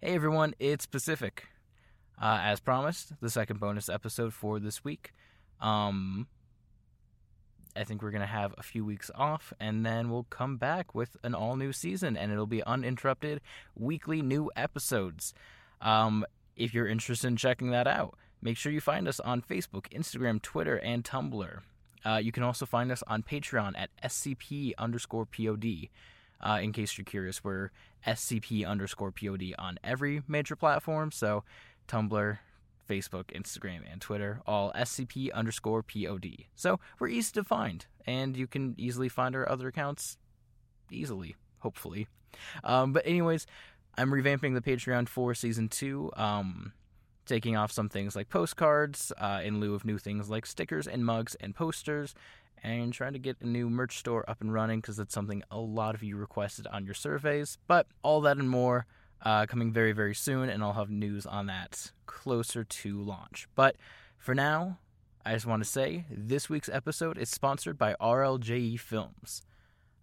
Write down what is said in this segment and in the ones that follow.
Hey everyone, it's Pacific. Uh, as promised, the second bonus episode for this week. Um, I think we're going to have a few weeks off and then we'll come back with an all new season and it'll be uninterrupted weekly new episodes. Um, if you're interested in checking that out, make sure you find us on Facebook, Instagram, Twitter, and Tumblr. Uh, you can also find us on Patreon at SCP underscore POD. Uh, in case you're curious, we're SCP underscore POD on every major platform. So Tumblr, Facebook, Instagram, and Twitter, all SCP underscore POD. So we're easy to find, and you can easily find our other accounts easily, hopefully. Um, but, anyways, I'm revamping the Patreon for season two, um, taking off some things like postcards uh, in lieu of new things like stickers and mugs and posters, and trying to get a new merch store up and running because that's something a lot of you requested on your surveys. But all that and more uh, coming very, very soon, and I'll have news on that closer to launch. But for now, I just want to say this week's episode is sponsored by RLJE Films.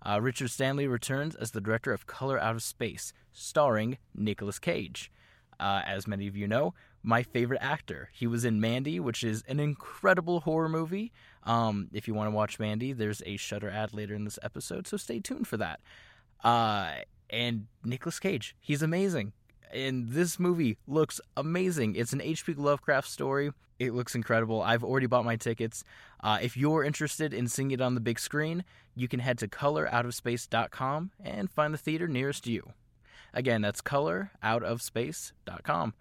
Uh, Richard Stanley returns as the director of Color Out of Space, starring Nicolas Cage. Uh, as many of you know, my favorite actor. He was in Mandy, which is an incredible horror movie. Um, if you want to watch Mandy, there's a Shudder ad later in this episode, so stay tuned for that. Uh, and Nicolas Cage, he's amazing. And this movie looks amazing. It's an H.P. Lovecraft story. It looks incredible. I've already bought my tickets. Uh, if you're interested in seeing it on the big screen, you can head to coloroutofspace.com and find the theater nearest you. Again, that's coloroutofspace.com.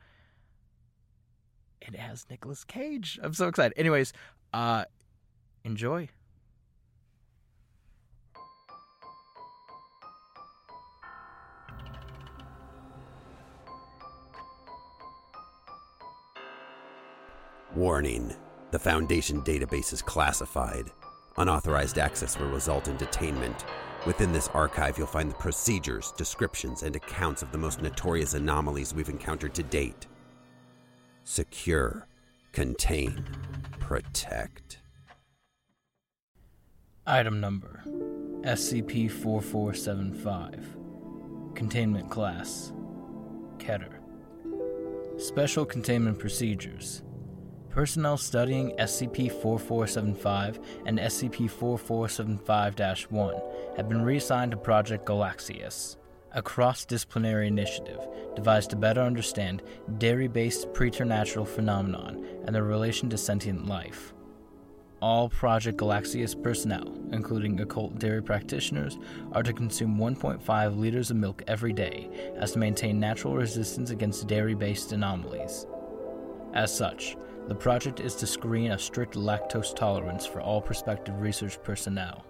It has Nicolas Cage. I'm so excited. Anyways, uh, enjoy. Warning the Foundation database is classified. Unauthorized access will result in detainment. Within this archive, you'll find the procedures, descriptions, and accounts of the most notorious anomalies we've encountered to date. Secure, contain, protect. Item number SCP 4475. Containment Class Keter. Special Containment Procedures Personnel studying SCP 4475 and SCP 4475 1 have been reassigned to Project Galaxius, a cross disciplinary initiative devised to better understand dairy based preternatural phenomenon and their relation to sentient life. All Project Galaxius personnel, including occult dairy practitioners, are to consume 1.5 liters of milk every day as to maintain natural resistance against dairy based anomalies. As such, the project is to screen a strict lactose tolerance for all prospective research personnel.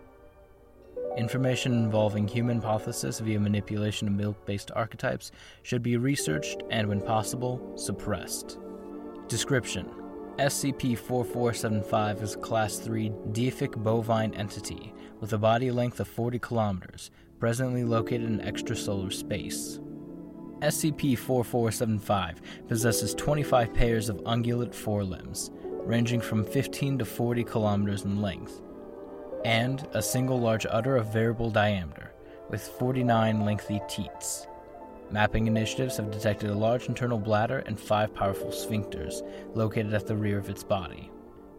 Information involving human apotheosis via manipulation of milk based archetypes should be researched and, when possible, suppressed. Description SCP 4475 is a Class 3 deific bovine entity with a body length of 40 kilometers, presently located in extrasolar space. SCP 4475 possesses 25 pairs of ungulate forelimbs, ranging from 15 to 40 kilometers in length, and a single large udder of variable diameter, with 49 lengthy teats. Mapping initiatives have detected a large internal bladder and five powerful sphincters located at the rear of its body.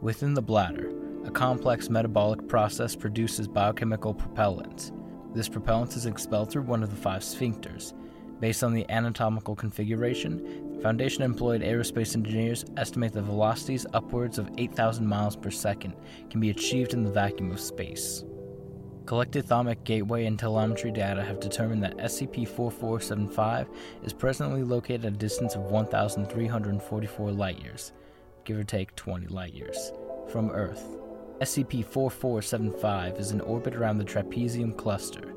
Within the bladder, a complex metabolic process produces biochemical propellant. This propellant is expelled through one of the five sphincters, Based on the anatomical configuration, Foundation employed aerospace engineers estimate that velocities upwards of 8,000 miles per second can be achieved in the vacuum of space. Collected Thaumic Gateway and telemetry data have determined that SCP 4475 is presently located at a distance of 1,344 light years, give or take 20 light years, from Earth. SCP 4475 is in orbit around the Trapezium Cluster,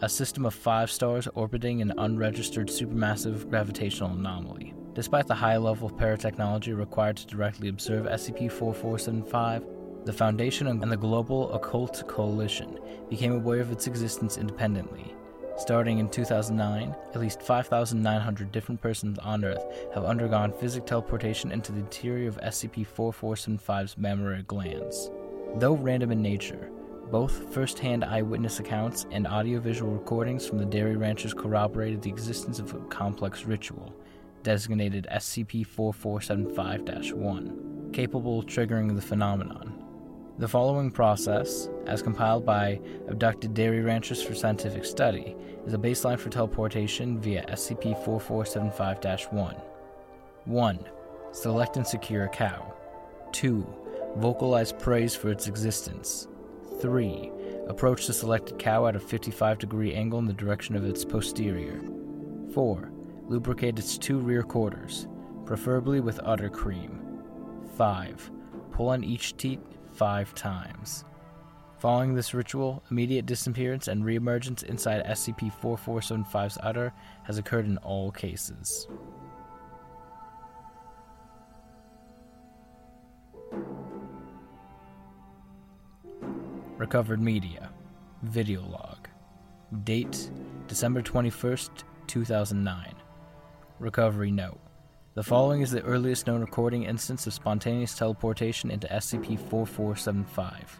a system of five stars orbiting an unregistered supermassive gravitational anomaly. Despite the high level of paratechnology required to directly observe SCP 4475, the Foundation and the Global Occult Coalition became aware of its existence independently. Starting in 2009, at least 5,900 different persons on Earth have undergone physic teleportation into the interior of SCP 4475's mammary glands. Though random in nature, Both first hand eyewitness accounts and audiovisual recordings from the dairy ranchers corroborated the existence of a complex ritual, designated SCP 4475 1, capable of triggering the phenomenon. The following process, as compiled by abducted dairy ranchers for scientific study, is a baseline for teleportation via SCP 4475 1. 1. Select and secure a cow. 2. Vocalize praise for its existence. 3. Approach the selected cow at a 55 degree angle in the direction of its posterior. 4. Lubricate its two rear quarters, preferably with udder cream. 5. Pull on each teat five times. Following this ritual, immediate disappearance and reemergence inside SCP 4475's udder has occurred in all cases. Recovered media. Video log. Date December 21st, 2009. Recovery note. The following is the earliest known recording instance of spontaneous teleportation into SCP 4475.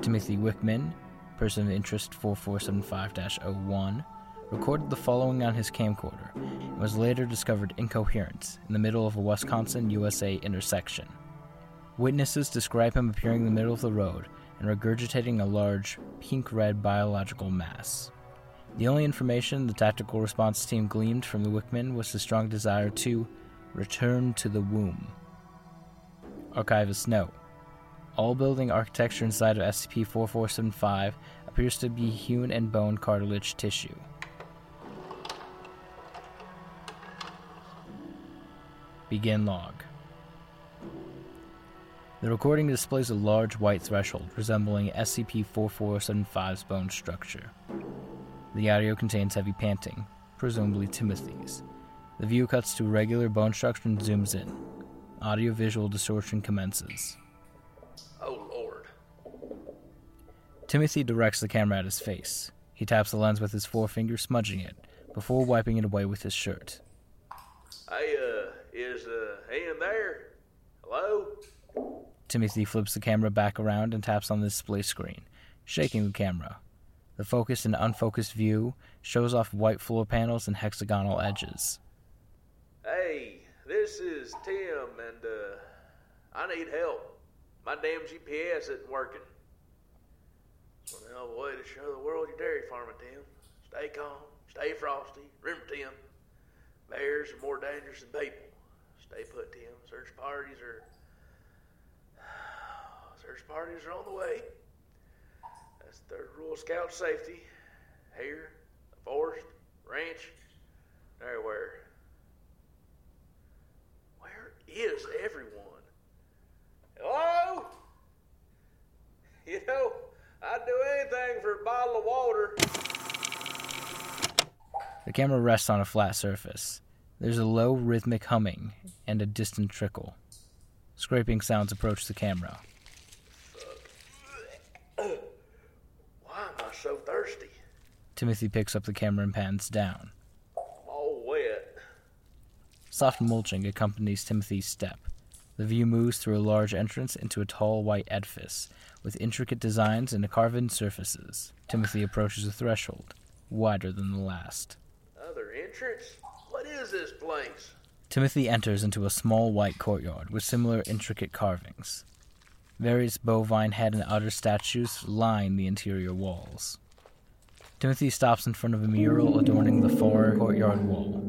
Timothy Wickman, person of interest 4475 01, recorded the following on his camcorder and was later discovered incoherent in the middle of a Wisconsin USA intersection. Witnesses describe him appearing in the middle of the road and regurgitating a large, pink red biological mass. The only information the tactical response team gleaned from the Wickman was the strong desire to return to the womb. Archivist note All building architecture inside of SCP 4475 appears to be hewn and bone cartilage tissue. Begin log. The recording displays a large white threshold resembling SCP 4475's bone structure. The audio contains heavy panting, presumably Timothy's. The view cuts to regular bone structure and zooms in. Audio visual distortion commences. Oh, Lord. Timothy directs the camera at his face. He taps the lens with his forefinger, smudging it, before wiping it away with his shirt. Hey, uh, is, uh, Ian there? Hello? Timothy flips the camera back around and taps on the display screen, shaking the camera. The focused and unfocused view shows off white floor panels and hexagonal edges. Hey, this is Tim, and, uh, I need help. My damn GPS isn't working. It's one hell of a way to show the world your dairy farming, Tim. Stay calm, stay frosty. Remember, Tim, bears are more dangerous than people. Stay put, Tim. Search parties are. Search parties are on the way. That's third rule of scout safety. Here, the forest, ranch, everywhere. Where is everyone? Hello? You know, I'd do anything for a bottle of water. The camera rests on a flat surface. There's a low rhythmic humming and a distant trickle. Scraping sounds approach the camera. Why am I so thirsty? Timothy picks up the camera and pans down. All wet. Soft mulching accompanies Timothy's step. The view moves through a large entrance into a tall white edifice with intricate designs and carven surfaces. Timothy approaches a threshold, wider than the last. Other entrance? What is this place? Timothy enters into a small white courtyard with similar intricate carvings. Various bovine head and udder statues line the interior walls. Timothy stops in front of a mural adorning the far courtyard wall.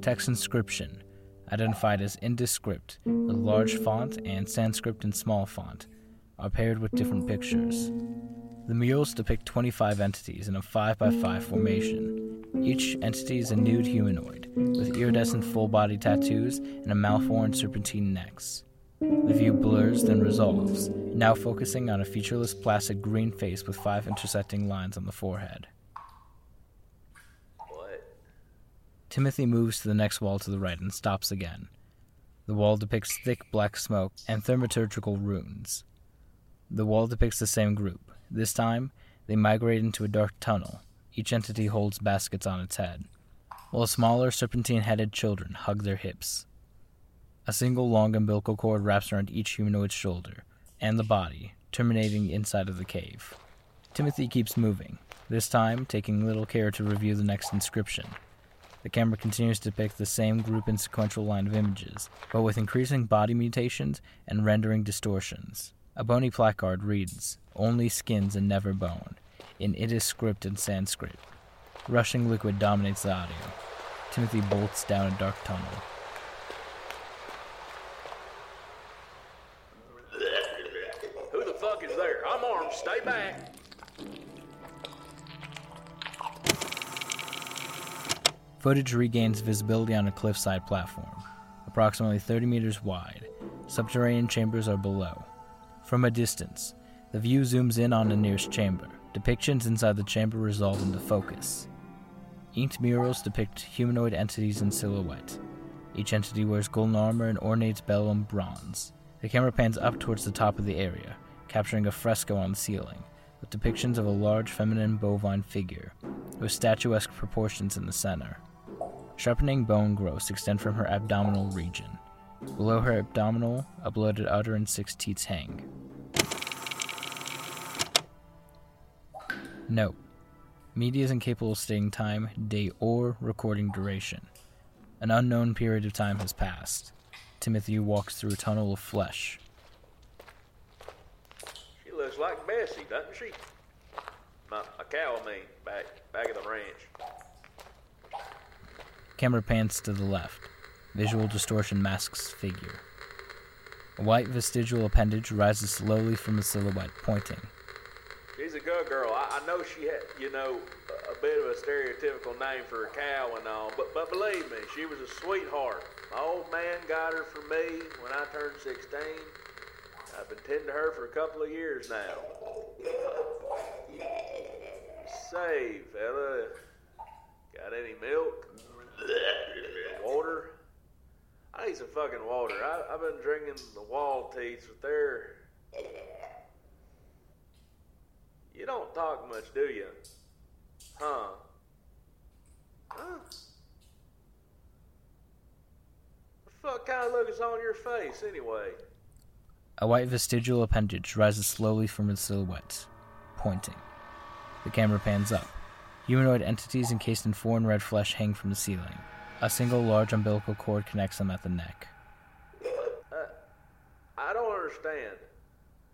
Text inscription, identified as Indus script with large font and Sanskrit in small font, are paired with different pictures. The murals depict 25 entities in a 5x5 formation. Each entity is a nude humanoid, with iridescent full body tattoos and a malformed serpentine necks. The view blurs, then resolves, now focusing on a featureless placid green face with five intersecting lines on the forehead. What? Timothy moves to the next wall to the right and stops again. The wall depicts thick black smoke and thaumaturgical runes. The wall depicts the same group. This time, they migrate into a dark tunnel. Each entity holds baskets on its head, while smaller serpentine headed children hug their hips. A single long umbilical cord wraps around each humanoid's shoulder and the body, terminating inside of the cave. Timothy keeps moving, this time taking little care to review the next inscription. The camera continues to depict the same group and sequential line of images, but with increasing body mutations and rendering distortions. A bony placard reads, Only skins and never bone, in Itis script and Sanskrit. Rushing liquid dominates the audio. Timothy bolts down a dark tunnel. Footage regains visibility on a cliffside platform, approximately 30 meters wide. Subterranean chambers are below. From a distance, the view zooms in on the nearest chamber. Depictions inside the chamber resolve into focus. Inked murals depict humanoid entities in silhouette. Each entity wears golden armor and ornate bellum bronze. The camera pans up towards the top of the area, capturing a fresco on the ceiling, with depictions of a large feminine bovine figure, with statuesque proportions in the center. Sharpening bone growths extend from her abdominal region. Below her abdominal, a bloated udder and six teats hang. Note Media is incapable of stating time, date, or recording duration. An unknown period of time has passed. Timothy walks through a tunnel of flesh. She looks like Bessie, doesn't she? My, a cow, I mean, back back at the ranch. Camera pans to the left. Visual distortion masks figure. A white vestigial appendage rises slowly from the silhouette, pointing. She's a good girl. I, I know she had, you know, a, a bit of a stereotypical name for a cow and all, but but believe me, she was a sweetheart. My old man got her for me when I turned 16. I've been tending to her for a couple of years now. Say, fella, got any milk? Water? I need some fucking water. I, I've been drinking the wall teats, but they're. You don't talk much, do you? Huh? Huh? The fuck kind of look is on your face, anyway? A white vestigial appendage rises slowly from its silhouette, pointing. The camera pans up. Humanoid entities encased in foreign red flesh hang from the ceiling. A single large umbilical cord connects them at the neck. Uh, I don't understand.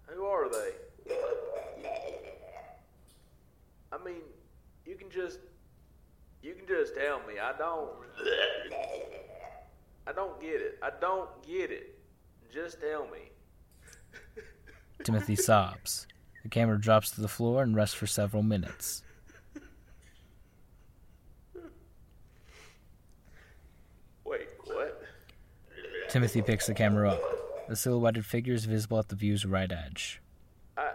Who are they? I mean, you can just. You can just tell me. I don't. I don't get it. I don't get it. Just tell me. Timothy sobs. The camera drops to the floor and rests for several minutes. Wait, what? Timothy picks the camera up. The silhouetted figure is visible at the view's right edge. I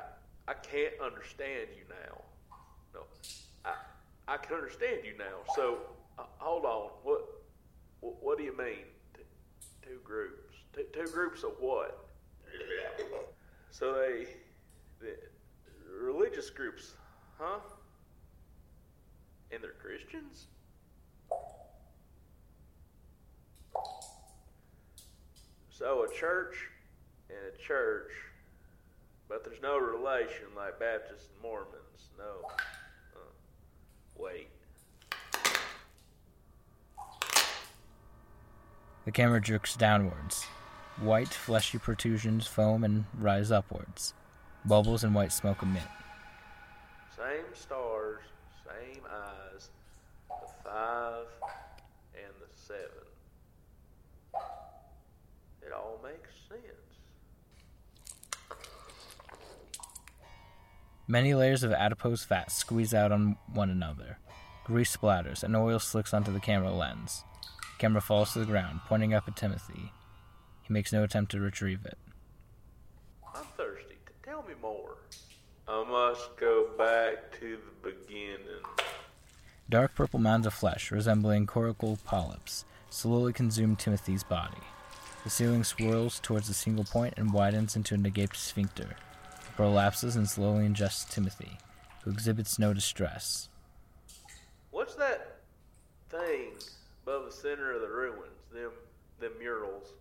I can't understand you now. No, I I can understand you now. So uh, hold on. What, what do you mean? T- two groups. T- two groups of what? So they, the religious groups, huh? And they're Christians. So a church and a church, but there's no relation like Baptists and Mormons. No. Uh, wait. The camera jerks downwards. White, fleshy protrusions foam and rise upwards. Bubbles and white smoke emit. Same stars, same eyes, the five and the seven. It all makes sense. Many layers of adipose fat squeeze out on one another. Grease splatters and oil slicks onto the camera lens. The camera falls to the ground, pointing up at Timothy. He makes no attempt to retrieve it. I'm thirsty. Tell me more. I must go back to the beginning. Dark purple mounds of flesh, resembling coracle polyps, slowly consume Timothy's body. The ceiling swirls towards a single point and widens into an agape sphincter. It prolapses and slowly ingests Timothy, who exhibits no distress. What's that thing above the center of the ruins? Them them murals.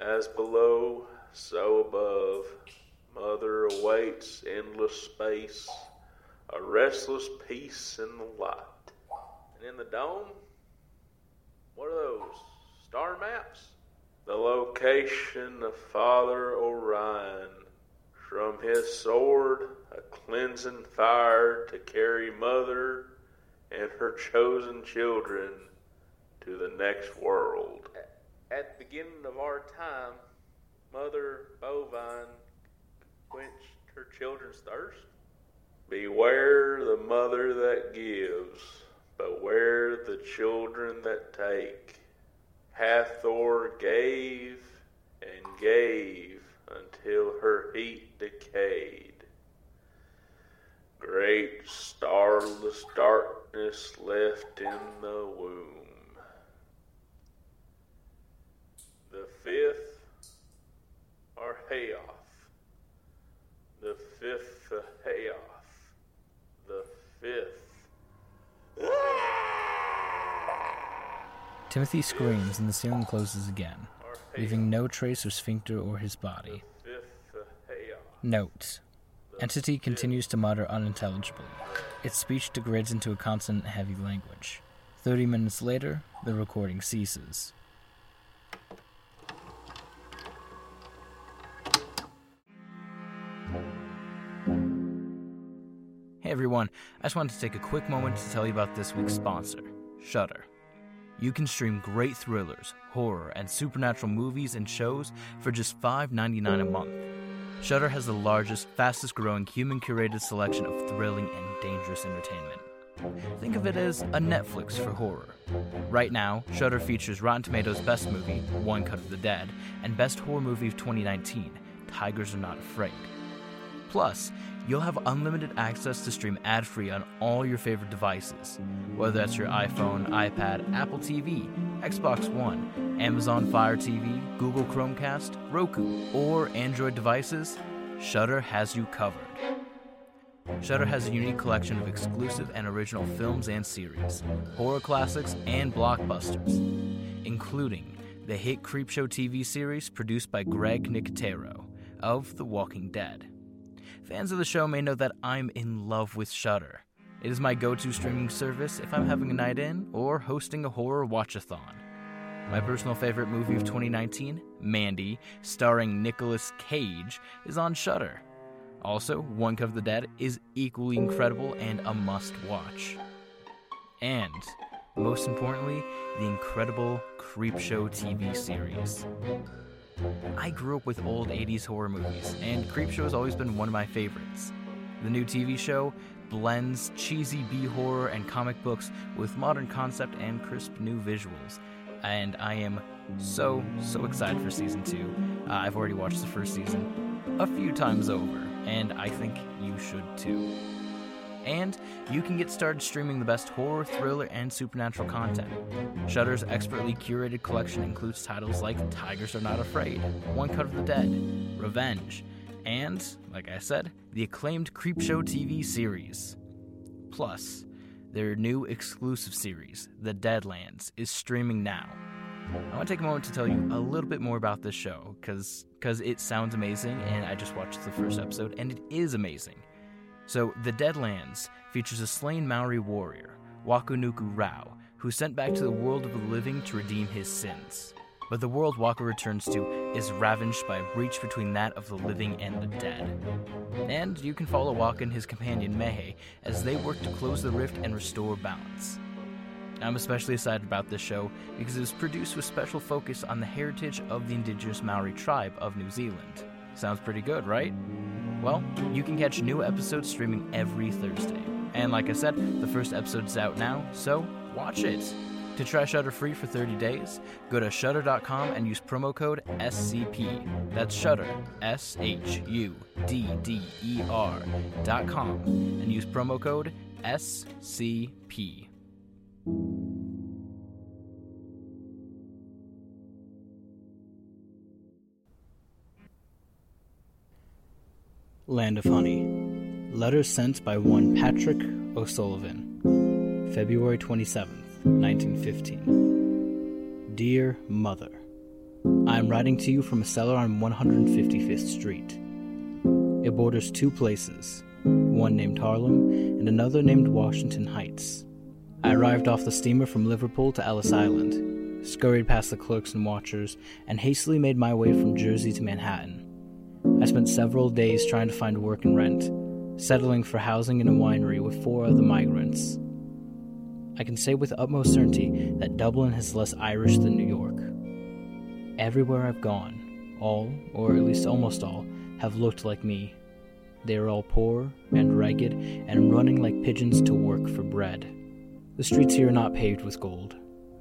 As below, so above. Mother awaits endless space. a restless peace in the light. And in the dome, what are those? Star maps? The location of Father Orion. From his sword, a cleansing fire to carry Mother and her chosen children to the next world. At the beginning of our time, Mother Bovine quenched her children's thirst. Beware the mother that gives, beware the children that take. Hathor gave and gave until her heat decayed. Great starless darkness left in the womb. The fifth are Hayoth. The fifth of Hayoth. The fifth. Timothy screams and the ceiling closes again, leaving no trace of Sphincter or his body. Fifth of Hayoth. Note. Entity continues to mutter unintelligibly. Its speech degrades into a consonant heavy language. Thirty minutes later, the recording ceases. Hey everyone, I just wanted to take a quick moment to tell you about this week's sponsor, Shudder. You can stream great thrillers, horror, and supernatural movies and shows for just $5.99 a month. Shudder has the largest, fastest growing human curated selection of thrilling and dangerous entertainment. Think of it as a Netflix for horror. Right now, Shudder features Rotten Tomatoes' Best Movie, One Cut of the Dead, and Best Horror Movie of 2019, Tigers Are Not Afraid. Plus, you'll have unlimited access to stream ad free on all your favorite devices, whether that's your iPhone, iPad, Apple TV, Xbox One, Amazon Fire TV, Google Chromecast, Roku, or Android devices. Shudder has you covered. Shudder has a unique collection of exclusive and original films and series, horror classics, and blockbusters, including the hit Creepshow TV series produced by Greg Nicotero of The Walking Dead. Fans of the show may know that I'm in love with Shudder. It is my go to streaming service if I'm having a night in or hosting a horror watchathon. My personal favorite movie of 2019, Mandy, starring Nicolas Cage, is on Shudder. Also, One Cut of the Dead is equally incredible and a must watch. And, most importantly, the incredible Creepshow TV series. I grew up with old 80s horror movies, and Creepshow has always been one of my favorites. The new TV show blends cheesy B horror and comic books with modern concept and crisp new visuals, and I am so, so excited for season two. Uh, I've already watched the first season a few times over, and I think you should too. And you can get started streaming the best horror, thriller, and supernatural content. Shudder's expertly curated collection includes titles like Tigers Are Not Afraid, One Cut of the Dead, Revenge, and, like I said, the acclaimed Creepshow TV series. Plus, their new exclusive series, The Deadlands, is streaming now. I want to take a moment to tell you a little bit more about this show, because it sounds amazing, and I just watched the first episode, and it is amazing. So, The Deadlands features a slain Maori warrior, Wakunuku Rao, who's sent back to the world of the living to redeem his sins. But the world Waka returns to is ravaged by a breach between that of the living and the dead. And you can follow Waka and his companion Mehe as they work to close the rift and restore balance. I'm especially excited about this show because it was produced with special focus on the heritage of the indigenous Maori tribe of New Zealand. Sounds pretty good, right? Well, you can catch new episodes streaming every Thursday. And like I said, the first episode's out now, so watch it. To try Shudder free for 30 days, go to shudder.com and use promo code SCP. That's Shudder, S H U D D E R.com, and use promo code SCP. Land of Honey. Letters sent by one Patrick O'Sullivan. February 27th, 1915. Dear Mother, I am writing to you from a cellar on 155th Street. It borders two places one named Harlem, and another named Washington Heights. I arrived off the steamer from Liverpool to Ellis Island, scurried past the clerks and watchers, and hastily made my way from Jersey to Manhattan. I spent several days trying to find work and rent, settling for housing in a winery with four other migrants. I can say with utmost certainty that Dublin is less Irish than New York. Everywhere I've gone, all, or at least almost all, have looked like me. They are all poor and ragged and running like pigeons to work for bread. The streets here are not paved with gold.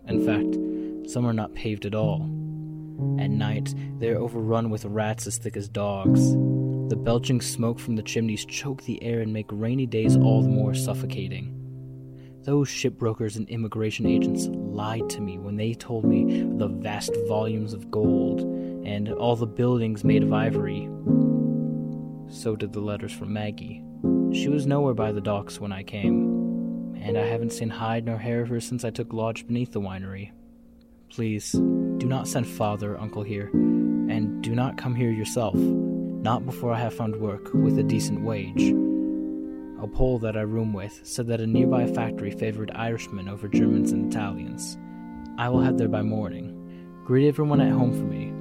In fact, some are not paved at all. At night, they are overrun with rats as thick as dogs. The belching smoke from the chimneys choke the air and make rainy days all the more suffocating. Those shipbrokers and immigration agents lied to me when they told me the vast volumes of gold and all the buildings made of ivory. So did the letters from Maggie. She was nowhere by the docks when I came, and I haven't seen hide nor hair of her since I took lodge beneath the winery. Please, do not send father or uncle here, and do not come here yourself, not before I have found work with a decent wage. A Pole that I room with said that a nearby factory favored Irishmen over Germans and Italians. I will head there by morning. Greet everyone at home for me.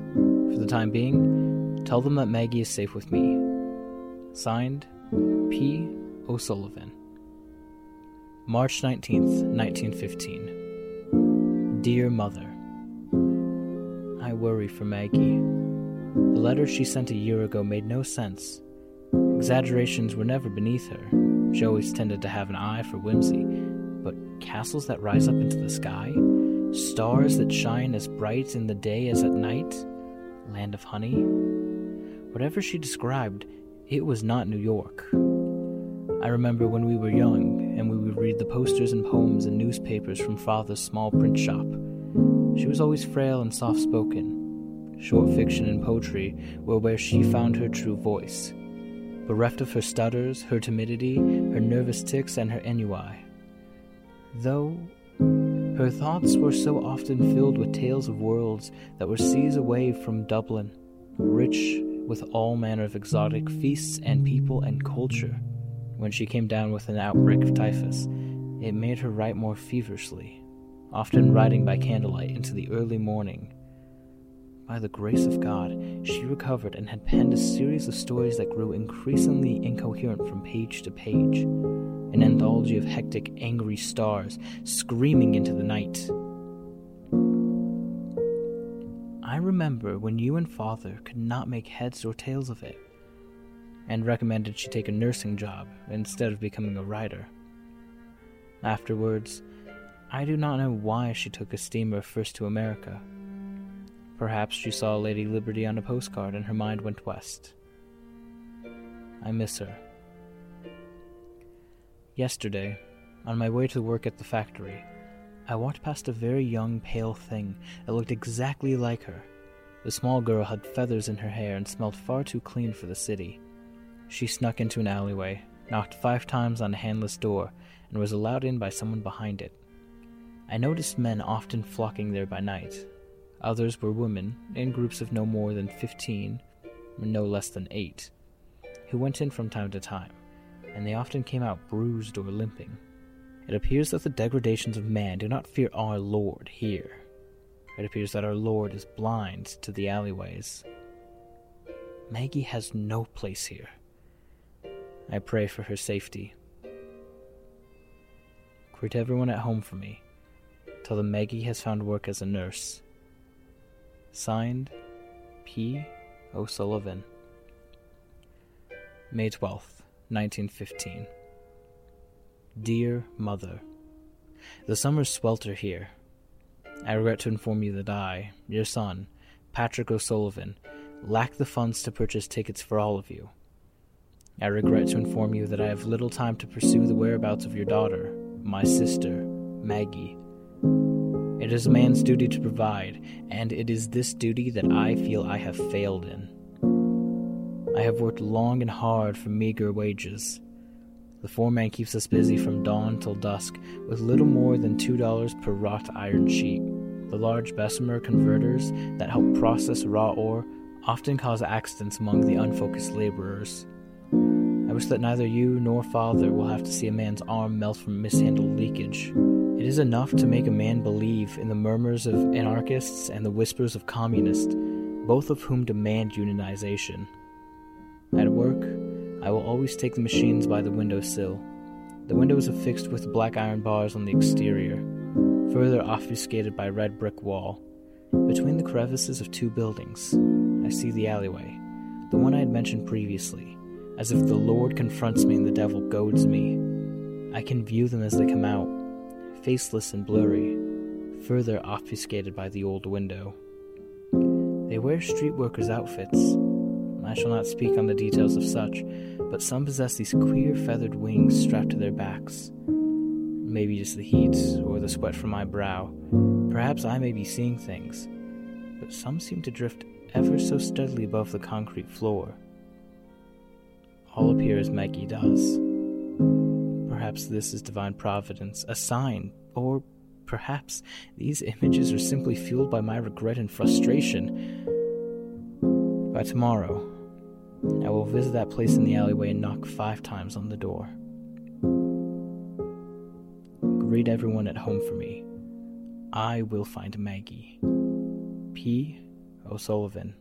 For the time being, tell them that Maggie is safe with me. Signed, P. O'Sullivan. March 19th, 1915. Dear Mother, worry for Maggie. The letter she sent a year ago made no sense. Exaggerations were never beneath her. She always tended to have an eye for whimsy. But castles that rise up into the sky? Stars that shine as bright in the day as at night? Land of honey? Whatever she described, it was not New York. I remember when we were young and we would read the posters and poems and newspapers from father's small print shop. She was always frail and soft spoken. Short fiction and poetry were where she found her true voice bereft of her stutters, her timidity, her nervous tics, and her ennui. Though her thoughts were so often filled with tales of worlds that were seas away from Dublin, rich with all manner of exotic feasts and people and culture. When she came down with an outbreak of typhus, it made her write more feverishly, often writing by candlelight into the early morning by the grace of God, she recovered and had penned a series of stories that grew increasingly incoherent from page to page. An anthology of hectic, angry stars screaming into the night. I remember when you and father could not make heads or tails of it, and recommended she take a nursing job instead of becoming a writer. Afterwards, I do not know why she took a steamer first to America Perhaps she saw Lady Liberty on a postcard and her mind went west. I miss her. Yesterday, on my way to work at the factory, I walked past a very young, pale thing that looked exactly like her. The small girl had feathers in her hair and smelled far too clean for the city. She snuck into an alleyway, knocked five times on a handless door, and was allowed in by someone behind it. I noticed men often flocking there by night, Others were women, in groups of no more than fifteen, no less than eight, who went in from time to time, and they often came out bruised or limping. It appears that the degradations of man do not fear our Lord here. It appears that our Lord is blind to the alleyways. Maggie has no place here. I pray for her safety. Greet everyone at home for me. Tell them Maggie has found work as a nurse Signed, P. O'Sullivan. May 12th, 1915. Dear Mother, The summer's swelter here. I regret to inform you that I, your son, Patrick O'Sullivan, lack the funds to purchase tickets for all of you. I regret to inform you that I have little time to pursue the whereabouts of your daughter, my sister, Maggie, it is a man's duty to provide, and it is this duty that I feel I have failed in. I have worked long and hard for meager wages. The foreman keeps us busy from dawn till dusk with little more than $2 per wrought iron sheet. The large Bessemer converters that help process raw ore often cause accidents among the unfocused laborers that neither you nor father will have to see a man's arm melt from mishandled leakage. It is enough to make a man believe in the murmurs of anarchists and the whispers of communists, both of whom demand unionization. At work, I will always take the machines by the window sill. The windows are fixed with black iron bars on the exterior, further obfuscated by red brick wall. Between the crevices of two buildings, I see the alleyway, the one I had mentioned previously, as if the Lord confronts me and the devil goads me. I can view them as they come out, faceless and blurry, further obfuscated by the old window. They wear street workers' outfits. I shall not speak on the details of such, but some possess these queer feathered wings strapped to their backs. Maybe just the heat or the sweat from my brow. Perhaps I may be seeing things, but some seem to drift ever so steadily above the concrete floor. All appear as Maggie does. Perhaps this is divine providence, a sign, or perhaps these images are simply fueled by my regret and frustration. By tomorrow, I will visit that place in the alleyway and knock five times on the door. Greet everyone at home for me. I will find Maggie. P. O'Sullivan.